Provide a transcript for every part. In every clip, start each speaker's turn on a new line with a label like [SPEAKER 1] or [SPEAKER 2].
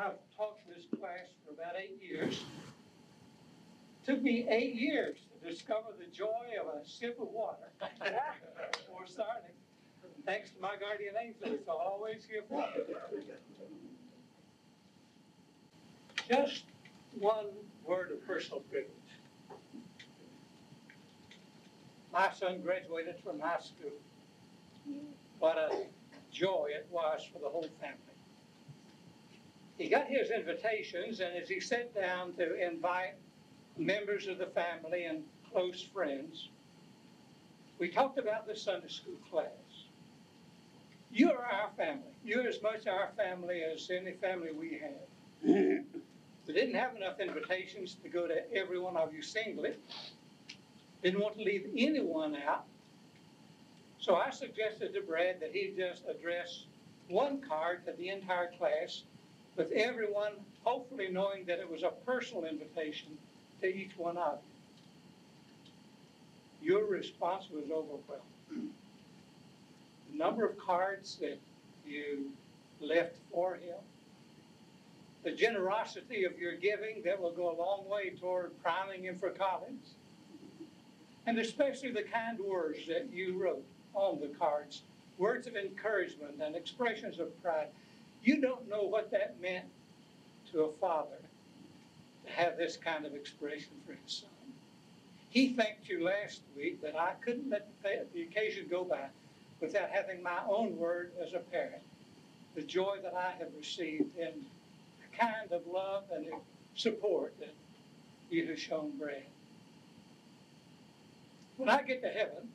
[SPEAKER 1] I've taught this class for about eight years. Took me eight years to discover the joy of a sip of water before starting. Thanks to my guardian angel, it's always here for me. Just one word of personal privilege. My son graduated from high school. What a joy it was for the whole family. He got his invitations, and as he sat down to invite members of the family and close friends, we talked about the Sunday school class. You are our family. You're as much our family as any family we have. we didn't have enough invitations to go to every one of you singly. Didn't want to leave anyone out. So I suggested to Brad that he just address one card to the entire class, with everyone hopefully knowing that it was a personal invitation to each one of you. Your response was overwhelming. The number of cards that you left for him, the generosity of your giving that will go a long way toward priming him for college, and especially the kind words that you wrote on the cards words of encouragement and expressions of pride. You don't know what that meant to a father to have this kind of expression for his son. He thanked you last week that I couldn't let the occasion go by without having my own word as a parent. The joy that I have received and the kind of love and support that you have shown Brad. When I get to heaven,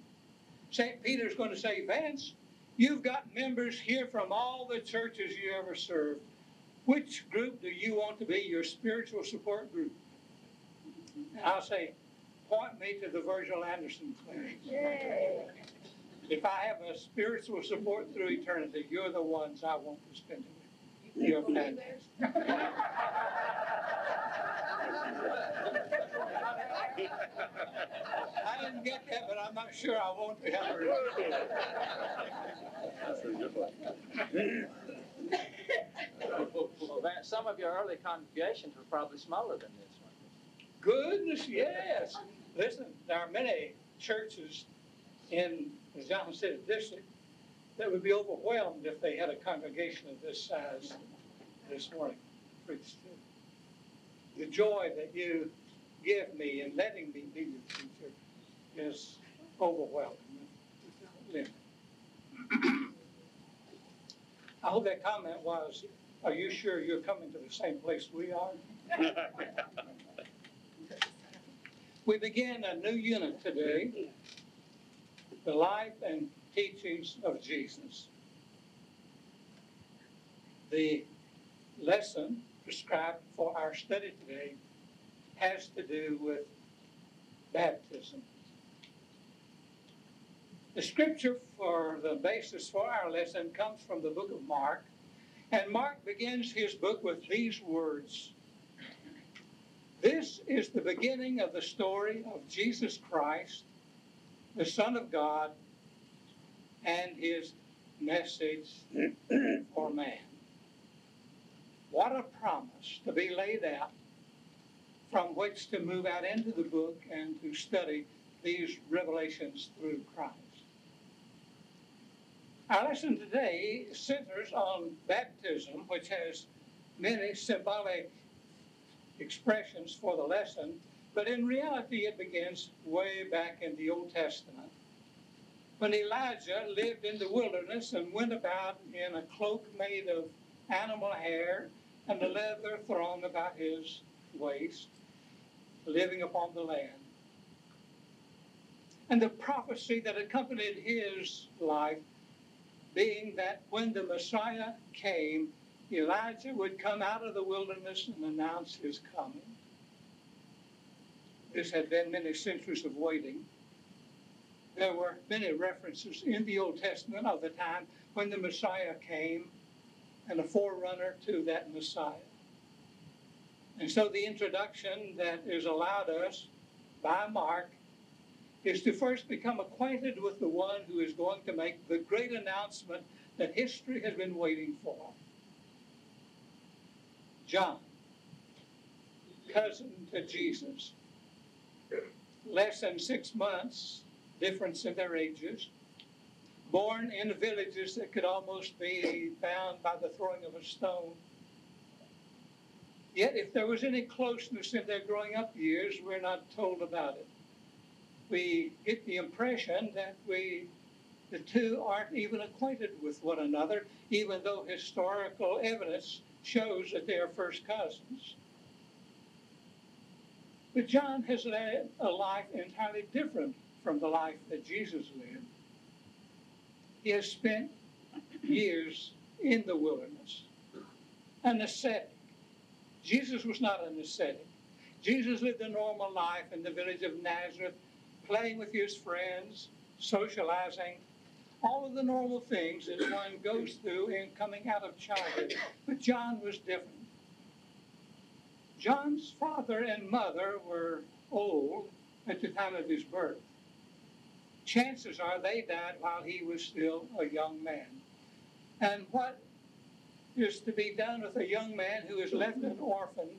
[SPEAKER 1] St. Peter's going to say, Vance, you've got members here from all the churches you ever served. Which group do you want to be your spiritual support group? And I'll say, point me to the Virgil Anderson class. If I have a spiritual support through eternity, you're the ones I want to spend it with. You're. I didn't get that, but I'm not sure I want to have her.
[SPEAKER 2] Well, Vance, some of your early congregations were probably smaller than this one.
[SPEAKER 1] Goodness, yes. Listen, there are many churches in the Johnson City District that would be overwhelmed if they had a congregation of this size this morning. The joy that you give me in letting me be your teacher is overwhelming. I hope that comment was, are you sure you're coming to the same place we are? We begin a new unit today, the life and teachings of Jesus. The lesson prescribed for our study today has to do with baptism. The scripture for the basis for our lesson comes from the book of Mark, and Mark begins his book with these words This is the beginning of the story of Jesus Christ, the Son of God, and his message for man. What a promise to be laid out from which to move out into the book and to study these revelations through Christ. Our lesson today centers on baptism, which has many symbolic expressions for the lesson, but in reality it begins way back in the Old Testament when Elijah lived in the wilderness and went about in a cloak made of animal hair and a leather thrown about his waist, living upon the land. And the prophecy that accompanied his life being that when the Messiah came, Elijah would come out of the wilderness and announce his coming. This had been many centuries of waiting. There were many references in the Old Testament of the time when the Messiah came and a forerunner to that Messiah. And so the introduction that is allowed us by Mark is to first become acquainted with the one who is going to make the great announcement that history has been waiting for. John, cousin to Jesus, less than six months difference in their ages, born in villages that could almost be found by the throwing of a stone. Yet, if there was any closeness in their growing up years, we're not told about it. We get the impression that we, the two aren't even acquainted with one another, even though historical evidence shows that they are first cousins. But John has led a life entirely different from the life that Jesus lived. He has spent years in the wilderness, an ascetic. Jesus was not an ascetic. Jesus lived a normal life in the village of Nazareth, playing with his friends, socializing, all of the normal things that one goes through in coming out of childhood. But John was different. John's father and mother were old at the time of his birth. Chances are they died while he was still a young man. And what is to be done with a young man who is left an orphan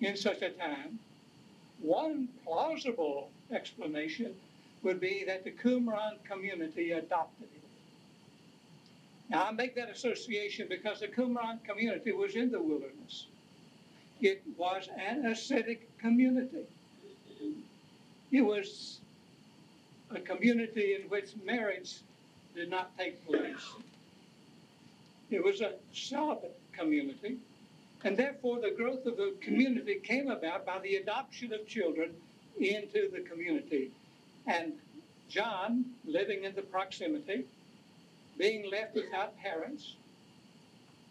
[SPEAKER 1] in such a time? One plausible explanation would be that the Qumran community adopted him. Now, I make that association because the Qumran community was in the wilderness. It was an ascetic community. It was a community in which marriage did not take place. It was a celibate community, and therefore the growth of the community came about by the adoption of children into the community. And John, living in the proximity, being left without parents,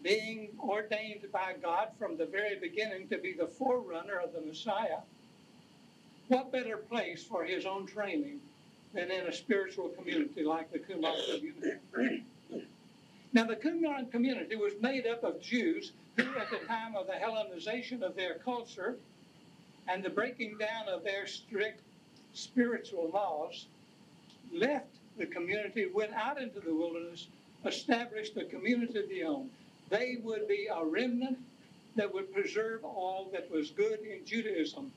[SPEAKER 1] being ordained by God from the very beginning to be the forerunner of the Messiah, what better place for his own training than in a spiritual community like the Qumran community? Now, the Qumran community was made up of Jews who, at the time of the Hellenization of their culture and the breaking down of their strict spiritual laws, left the community, went out into the wilderness, established a community of their own they would be a remnant that would preserve all that was good in Judaism,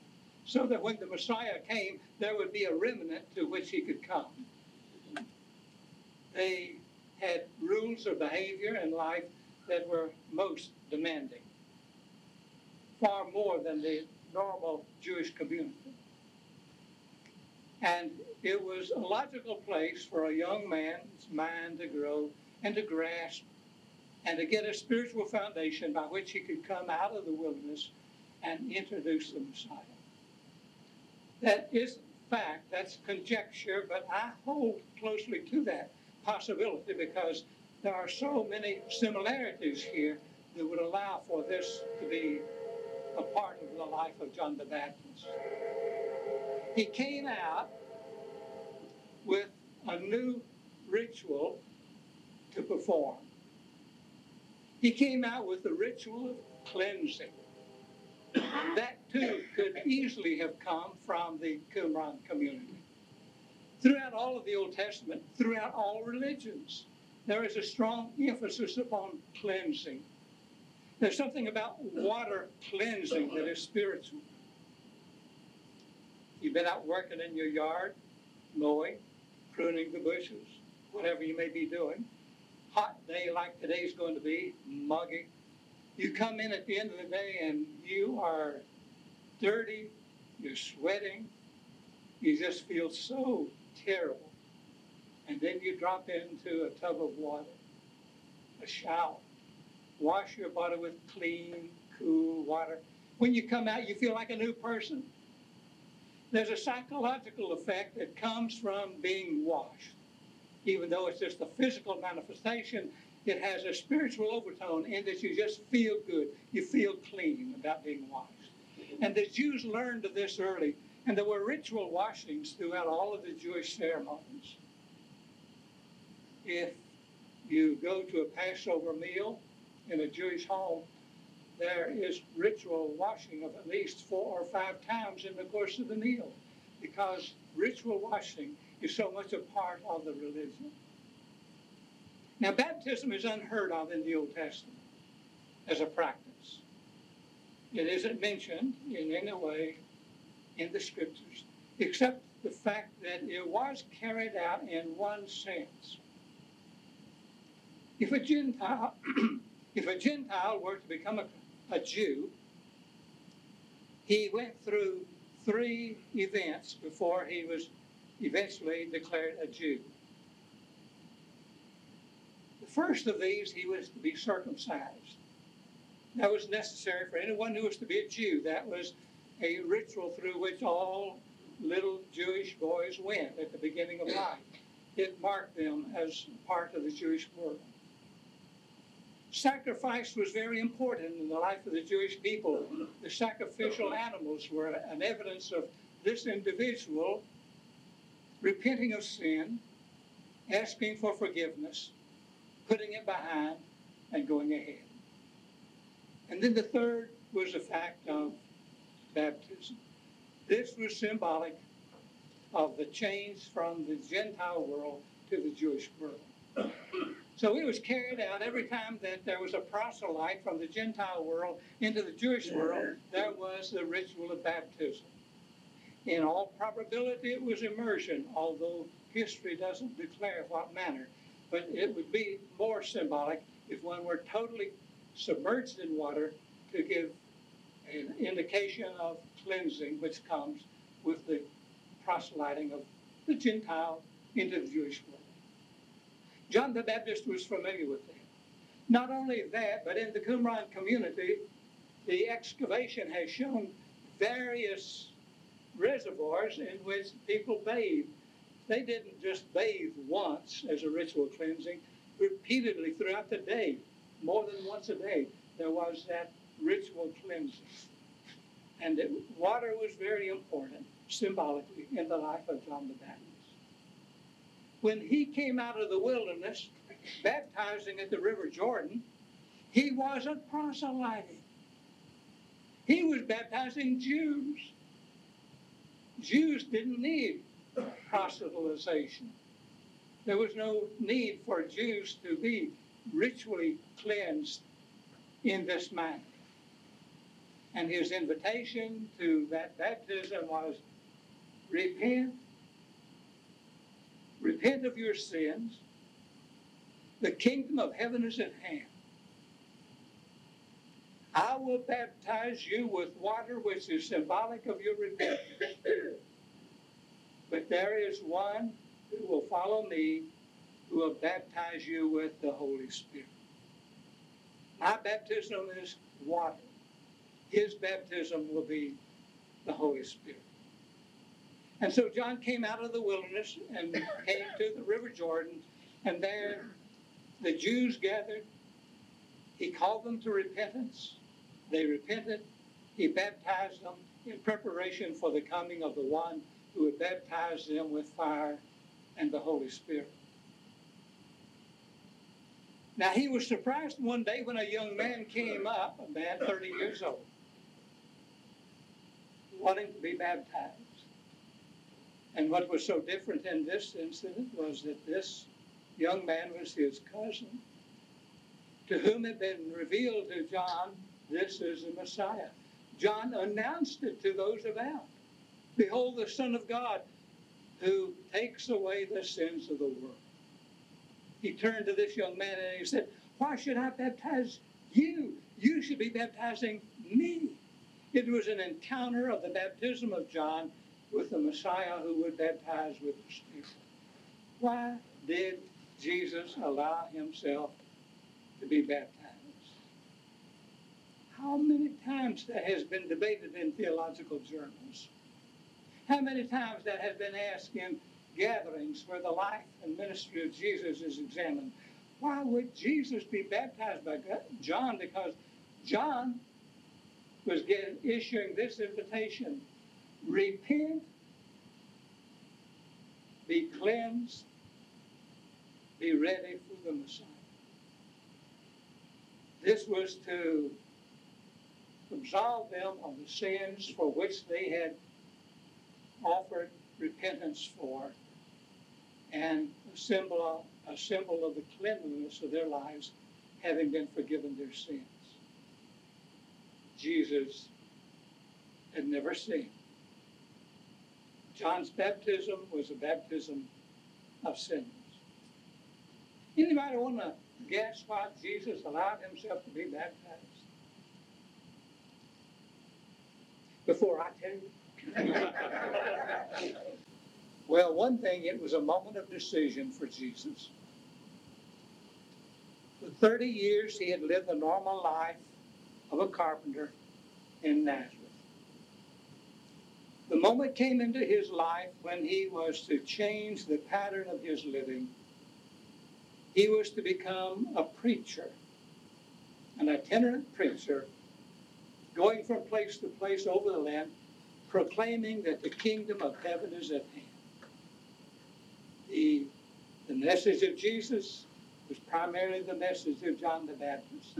[SPEAKER 1] so that when the Messiah came, there would be a remnant to which he could come. They had rules of behavior and life that were most demanding, far more than the normal Jewish community. And it was a logical place for a young man's mind to grow and to grasp and to get a spiritual foundation by which he could come out of the wilderness and introduce the Messiah. That is fact, that's conjecture, but I hold closely to that possibility because there are so many similarities here that would allow for this to be a part of the life of John the Baptist. He came out with a new ritual to perform. He came out with the ritual of cleansing. That too could easily have come from the Qumran community. Throughout all of the Old Testament, throughout all religions, there is a strong emphasis upon cleansing. There's something about water cleansing that is spiritual. You've been out working in your yard, mowing, pruning the bushes, whatever you may be doing hot day like today's going to be, muggy. You come in at the end of the day and you are dirty, you're sweating, you just feel so terrible. And then you drop into a tub of water, a shower. Wash your body with clean, cool water. When you come out, you feel like a new person. There's a psychological effect that comes from being washed even though it's just a physical manifestation, it has a spiritual overtone in that you just feel good. You feel clean about being washed. And the Jews learned of this early, and there were ritual washings throughout all of the Jewish ceremonies. If you go to a Passover meal in a Jewish home, there is ritual washing of at least four or five times in the course of the meal because ritual washing is so much a part of the religion. Now, baptism is unheard of in the Old Testament as a practice. it isn't mentioned in any way in the scriptures, except the fact that it was carried out in one sense. If a Gentile, if a Gentile were to become a, a Jew, he went through three events before he was eventually declared a Jew. The first of these, he was to be circumcised. That was necessary for anyone who was to be a Jew. That was a ritual through which all little Jewish boys went at the beginning of life. It marked them as part of the Jewish world. Sacrifice was very important in the life of the Jewish people. The sacrificial animals were an evidence of this individual repenting of sin, asking for forgiveness, putting it behind, and going ahead. And then the third was the fact of baptism. This was symbolic of the change from the Gentile world to the Jewish world. So it was carried out every time that there was a proselyte from the Gentile world into the Jewish world, there was the ritual of baptism. In all probability, it was immersion, although history doesn't declare what manner. But it would be more symbolic if one were totally submerged in water to give an indication of cleansing, which comes with the proselyting of the Gentile into the Jewish world. John the Baptist was familiar with that. Not only that, but in the Qumran community, the excavation has shown various reservoirs in which people bathed. They didn't just bathe once as a ritual cleansing, repeatedly throughout the day, more than once a day, there was that ritual cleansing. And it, water was very important symbolically in the life of John the Baptist. When he came out of the wilderness, baptizing at the River Jordan, he wasn't proselyting. He was baptizing Jews. Jews didn't need proselytization. There was no need for Jews to be ritually cleansed in this manner. And his invitation to that baptism was repent, repent of your sins. The kingdom of heaven is at hand. I will baptize you with water, which is symbolic of your repentance. but there is one who will follow me, who will baptize you with the Holy Spirit. My baptism is water. His baptism will be the Holy Spirit. And so John came out of the wilderness and came to the River Jordan, and there the Jews gathered. He called them to repentance. They repented. He baptized them in preparation for the coming of the one who would baptize them with fire and the Holy Spirit. Now he was surprised one day when a young man came up, a man 30 years old, wanting to be baptized. And what was so different in this incident was that this young man was his cousin, to whom had been revealed to John, this is the Messiah. John announced it to those about. Behold, the Son of God who takes away the sins of the world he turned to this young man and he said, Why should I baptize you? You should be baptizing me. It was an encounter of the baptism of John with the Messiah who would baptize with the Spirit. Why did Jesus allow himself to be baptized? How many times that has been debated in theological journals? How many times that has been asked in gatherings where the life and ministry of Jesus is examined. Why would Jesus be baptized by John? Because John was getting, issuing this invitation repent, be cleansed, be ready for the Messiah. This was to absolve them of the sins for which they had offered repentance for and a symbol, a symbol of the cleanliness of their lives, having been forgiven their sins. Jesus had never seen. John's baptism was a baptism of sinners. Anybody want to guess why Jesus allowed himself to be baptized? Before I tell you. well, one thing, it was a moment of decision for Jesus. For 30 years, he had lived a normal life of a carpenter in Nazareth. The moment came into his life when he was to change the pattern of his living. He was to become a preacher, an itinerant preacher, going from place to place over the land, proclaiming that the kingdom of heaven is at hand. The, the message of Jesus was primarily the message of John the Baptist.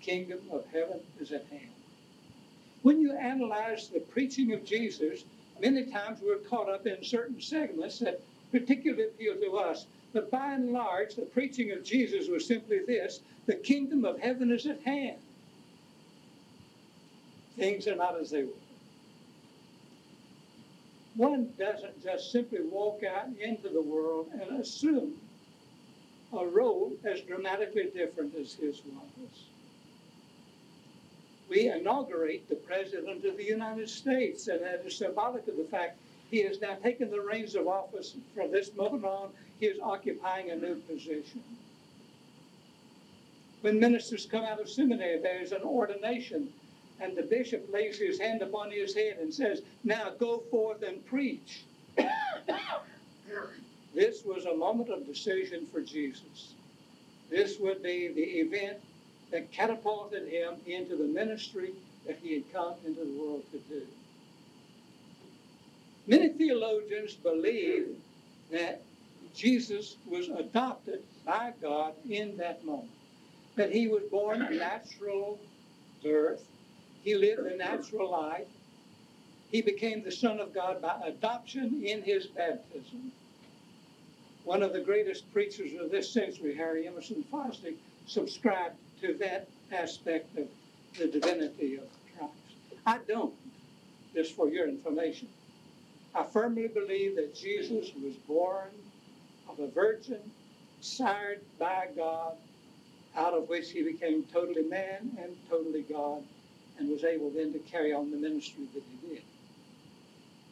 [SPEAKER 1] Kingdom of heaven is at hand. When you analyze the preaching of Jesus, many times we're caught up in certain segments that particularly appeal to us. But by and large, the preaching of Jesus was simply this the kingdom of heaven is at hand. Things are not as they were. One doesn't just simply walk out into the world and assume a role as dramatically different as his was we inaugurate the President of the United States, and that is symbolic of the fact he has now taken the reins of office. From this moment on, he is occupying a new position. When ministers come out of seminary, there is an ordination, and the bishop lays his hand upon his head and says, Now go forth and preach. this was a moment of decision for Jesus. This would be the event that catapulted him into the ministry that he had come into the world to do. Many theologians believe that Jesus was adopted by God in that moment, that he was born a natural birth, he lived a natural life, he became the Son of God by adoption in his baptism. One of the greatest preachers of this century, Harry Emerson Fosdick, subscribed to that aspect of the divinity of Christ. I don't, just for your information. I firmly believe that Jesus was born of a virgin, sired by God, out of which he became totally man and totally God, and was able then to carry on the ministry that he did.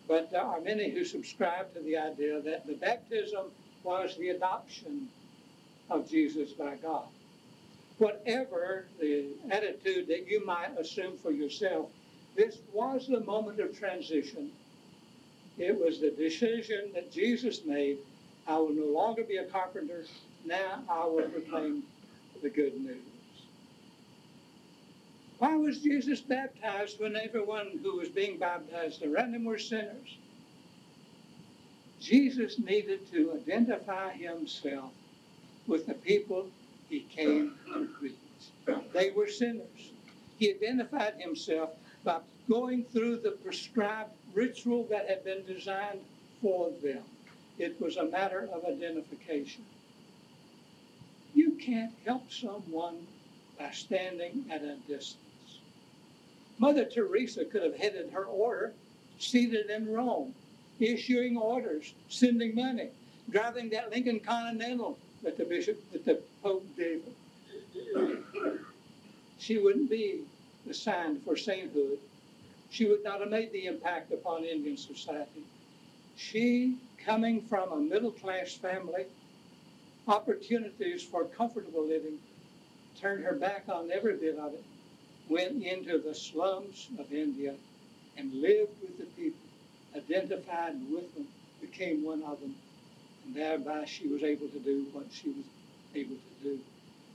[SPEAKER 1] But there are many who subscribe to the idea that the baptism was the adoption of Jesus by God whatever the attitude that you might assume for yourself, this was the moment of transition. It was the decision that Jesus made. I will no longer be a carpenter. Now I will proclaim the good news. Why was Jesus baptized when everyone who was being baptized around him were sinners? Jesus needed to identify himself with the people he came to preach. They were sinners. He identified himself by going through the prescribed ritual that had been designed for them. It was a matter of identification. You can't help someone by standing at a distance. Mother Teresa could have headed her order seated in Rome, issuing orders, sending money, driving that Lincoln Continental that the bishop, that the Pope gave her. She wouldn't be assigned for sainthood. She would not have made the impact upon Indian society. She, coming from a middle class family, opportunities for comfortable living, turned her back on every bit of it, went into the slums of India, and lived with the people, identified with them, became one of them, thereby she was able to do what she was able to do.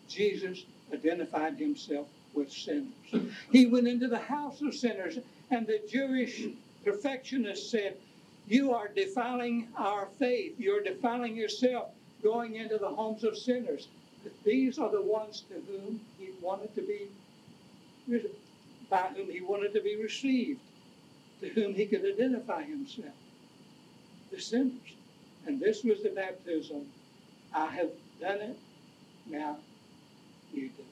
[SPEAKER 1] Jesus identified himself with sinners. He went into the house of sinners, and the Jewish perfectionists said, You are defiling our faith. You're defiling yourself going into the homes of sinners. But these are the ones to whom he wanted to be, by whom he wanted to be received, to whom he could identify himself. The sinners. And this was the baptism. I have done it. Now you do.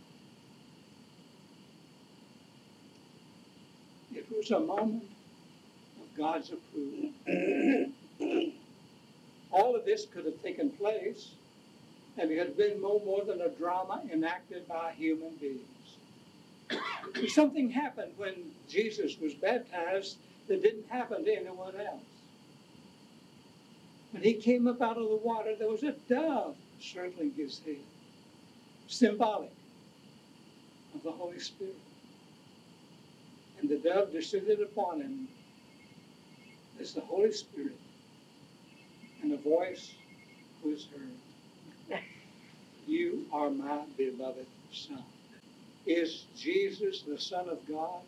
[SPEAKER 1] It was a moment of God's approval. All of this could have taken place and it had been no more than a drama enacted by human beings. Something happened when Jesus was baptized that didn't happen to anyone else. When he came up out of the water, there was a dove circling his head, symbolic of the Holy Spirit. And the dove descended upon him as the Holy Spirit, and a voice was heard. You are my beloved Son. Is Jesus the Son of God?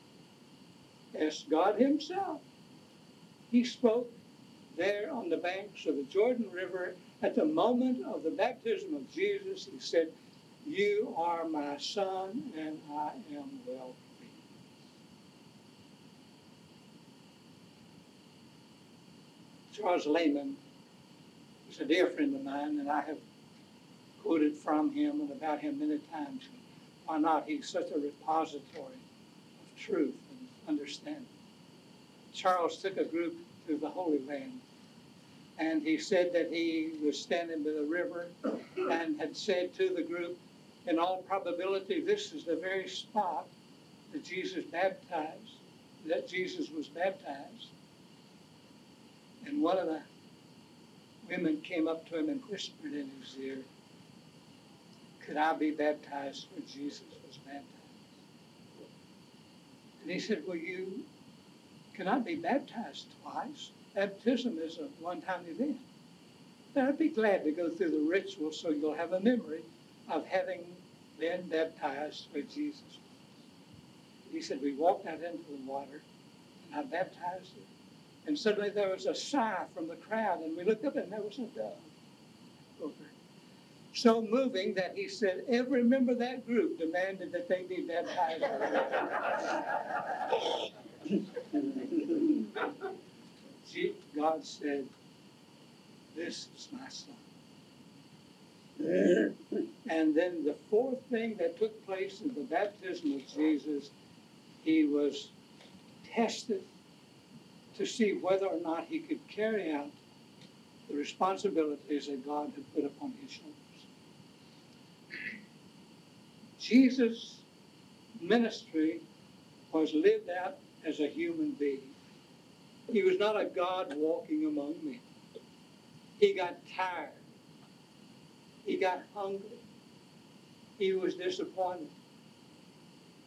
[SPEAKER 1] As God Himself. He spoke there on the banks of the Jordan River at the moment of the baptism of Jesus. He said, You are my Son, and I am well pleased. Charles Lehman is a dear friend of mine, and I have quoted from him and about him many times. Why not? He's such a repository of truth and understanding. Charles took a group to the Holy Land, and he said that he was standing by the river and had said to the group, in all probability, this is the very spot that Jesus baptized, that Jesus was baptized. And one of the women came up to him and whispered in his ear, Could I be baptized where Jesus was baptized? And he said, Well, you cannot be baptized twice. Baptism is a one time event. But I'd be glad to go through the ritual so you'll have a memory of having been baptized where Jesus. He said, We walked out into the water and I baptized her. And suddenly there was a sigh from the crowd, and we looked up and there was a dove over. So moving that he said, every member of that group demanded that they be baptized. God said, This is my son. And then the fourth thing that took place in the baptism of Jesus, he was tested to see whether or not he could carry out the responsibilities that God had put upon his shoulders. Jesus' ministry was lived out as a human being. He was not a God walking among men. He got tired. He got hungry. He was disappointed.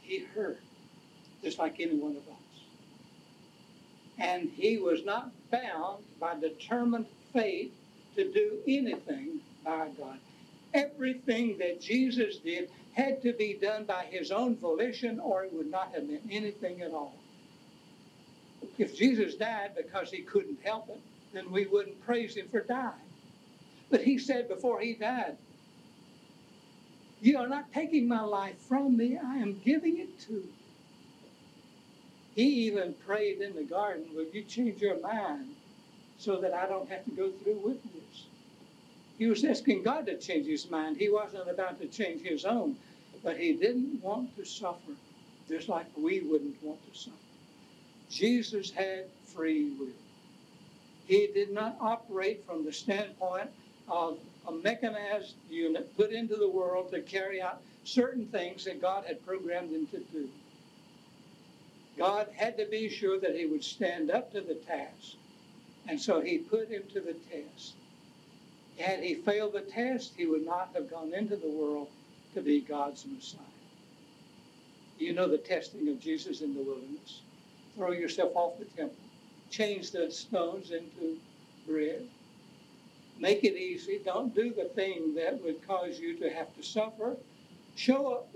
[SPEAKER 1] He hurt, just like any one of us. And he was not bound by determined fate to do anything by God. Everything that Jesus did had to be done by his own volition, or it would not have meant anything at all. If Jesus died because he couldn't help it, then we wouldn't praise him for dying. But he said before he died, You are not taking my life from me, I am giving it to you. He even prayed in the garden, Will you change your mind so that I don't have to go through with this? He was asking God to change his mind. He wasn't about to change his own, but he didn't want to suffer, just like we wouldn't want to suffer. Jesus had free will. He did not operate from the standpoint of a mechanized unit put into the world to carry out certain things that God had programmed him to do. God had to be sure that he would stand up to the task. And so he put him to the test. Had he failed the test, he would not have gone into the world to be God's Messiah. You know the testing of Jesus in the wilderness. Throw yourself off the temple. Change the stones into bread. Make it easy. Don't do the thing that would cause you to have to suffer. Show up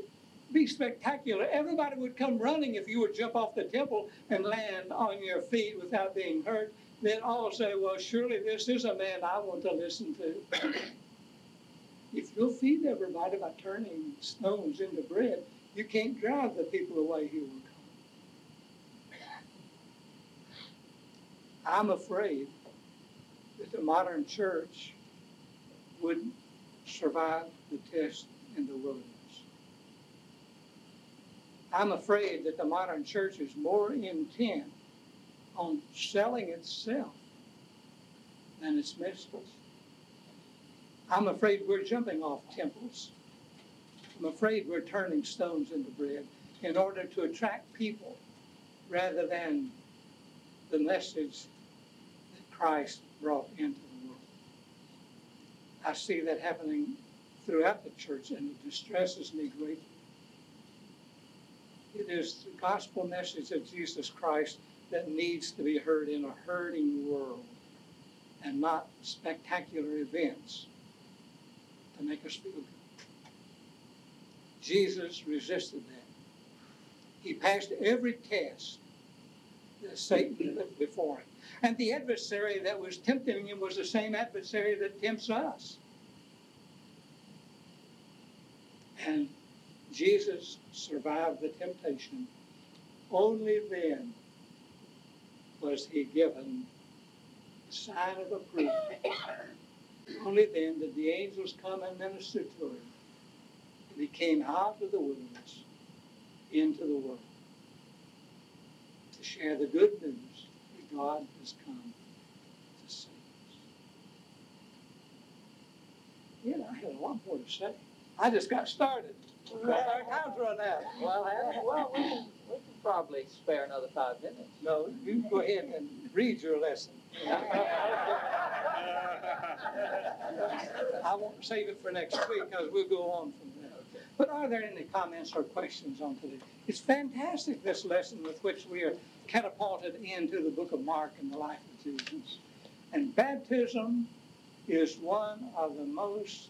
[SPEAKER 1] be spectacular. Everybody would come running if you would jump off the temple and land on your feet without being hurt. Then all say, well, surely this is a man I want to listen to. if you'll feed everybody by turning stones into bread, you can't drive the people away who will I'm afraid that the modern church wouldn't survive the test in the wilderness. I'm afraid that the modern church is more intent on selling itself than its ministers. I'm afraid we're jumping off temples. I'm afraid we're turning stones into bread in order to attract people rather than the message Christ brought into the world. I see that happening throughout the church and it distresses me greatly. It is the gospel message of Jesus Christ that needs to be heard in a hurting world and not spectacular events to make us feel good. Jesus resisted that. He passed every test that Satan put before. And the adversary that was tempting him was the same adversary that tempts us. And Jesus survived the temptation. Only then was he given the sign of approval. Only then did the angels come and minister to him. And he came out of the wilderness into the world to share the good news God has come to save us. Yeah, I had a lot more to say. I just got started. Our time's run out.
[SPEAKER 2] Well, Hal, well, we can, we can probably spare another five minutes.
[SPEAKER 1] No, you go ahead and read your lesson. I won't save it for next week because we'll go on from there. But are there any comments or questions on today? It's fantastic, this lesson with which we are catapulted into the book of Mark and the life of Jesus. And baptism is one of the most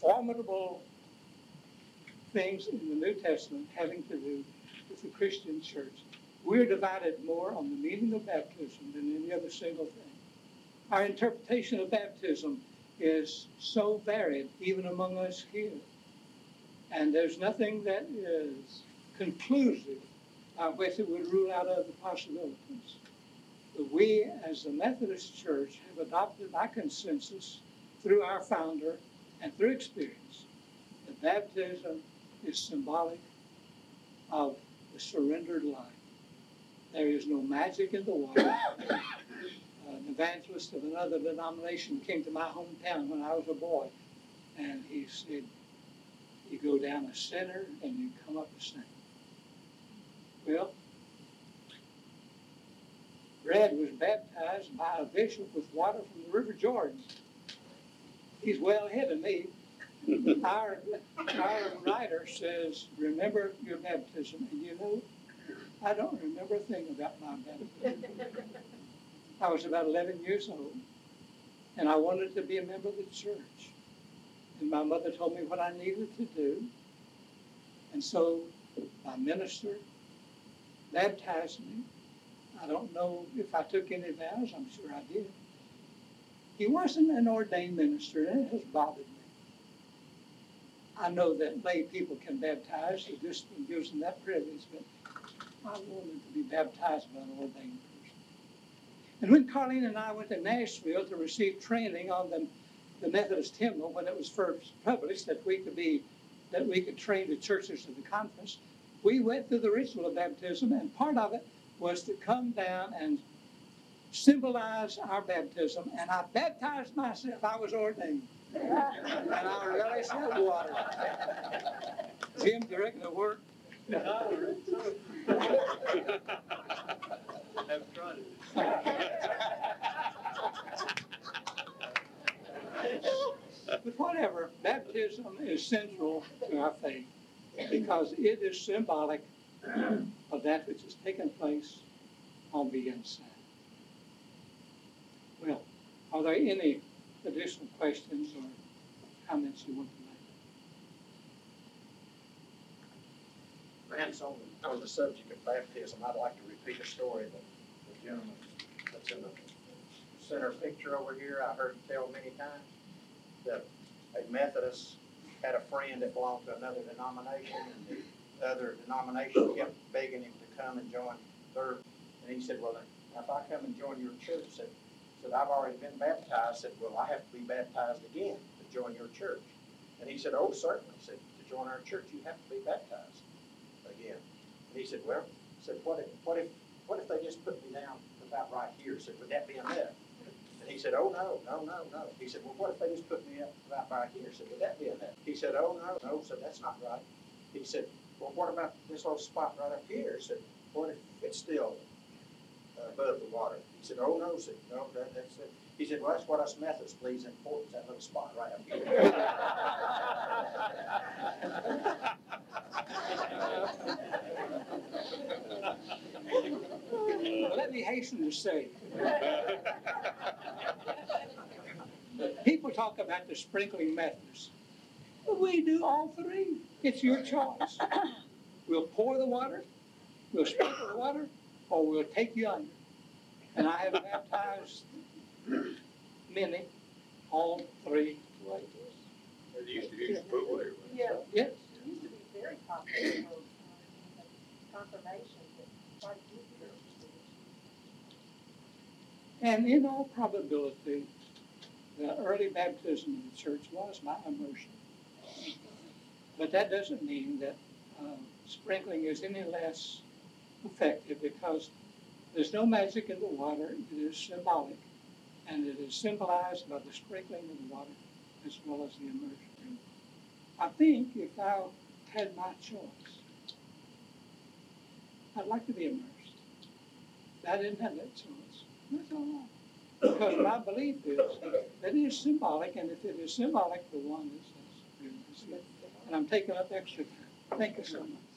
[SPEAKER 1] formidable things in the New Testament having to do with the Christian church. We're divided more on the meaning of baptism than any other single thing. Our interpretation of baptism is so varied, even among us here. And there's nothing that is conclusive Uh, which it would rule out other possibilities. But we, as the Methodist Church, have adopted by consensus through our founder and through experience that baptism is symbolic of the surrendered life. There is no magic in the water. An evangelist of another denomination came to my hometown when I was a boy, and he said, You go down a sinner and you come up a saint. Well, Brad was baptized by a bishop with water from the River Jordan. He's well ahead of me. Our, our writer says, Remember your baptism. And you know, I don't remember a thing about my baptism. I was about 11 years old, and I wanted to be a member of the church. And my mother told me what I needed to do. And so my minister baptized me. I don't know if I took any vows, I'm sure I did. He wasn't an ordained minister, and it has bothered me. I know that lay people can baptize, so this gives them that privilege, but I wanted to be baptized by an ordained person. And when Carlene and I went to Nashville to receive training on the, the Methodist hymnal when it was first published, that we could be that we could train the churches of the conference, we went through the ritual of baptism, and part of it was to come down and symbolize our baptism. And I baptized myself. I was ordained. and I really that water. Jim, reckon it'll work?
[SPEAKER 3] Haven't tried it.
[SPEAKER 1] But whatever, baptism is central to our faith because it is symbolic of that which has taken place on the inside. Well, are there any additional questions or comments you want to make?
[SPEAKER 4] Vance, on, on the subject of baptism, I'd like to repeat a story that the gentleman that's in the center picture over here, I heard tell many times, that a Methodist had a friend that belonged to another denomination, and the other denomination kept begging him to come and join their, and he said, well, if I come and join your church, said, said, I've already been baptized, said, well, I have to be baptized again to join your church. And he said, oh, certainly, said, to join our church, you have to be baptized again. And he said, well, said, what if, what if, what if they just put me down about right here? Said, would that be enough? And he said, oh, no, no, no, no. He said, well, what if they just put me up right here? I said, would that be enough? He said, oh, no, no, I said, that's not right. He said, well, what about this little spot right up here? I said, what if it's still uh, above the water? He said, oh, no, said, no, that, that's it. He said, well, that's what us Methodists is important, that little spot right up here.
[SPEAKER 1] Let me hasten to say, people talk about the sprinkling methods. We do all three. It's your choice. We'll pour the water, we'll sprinkle the water, or we'll take you under. And I have baptized many, all three ways.
[SPEAKER 5] They used to use pool everywhere.
[SPEAKER 6] Yeah,
[SPEAKER 1] Yes,
[SPEAKER 6] it used to be very popular for um, confirmation, but quite a few churches.
[SPEAKER 1] and in all probability, the early baptism in the church was by immersion. But that doesn't mean that um, sprinkling is any less effective because there's no magic in the water. It is symbolic, and it is symbolized by the sprinkling of the water as well as the immersion. I think if I had my choice, I'd like to be immersed. I didn't have that choice. That's all right. Because my belief is that it is symbolic, and if it is symbolic, the one is. And I'm taking up extra time. Thank you so much.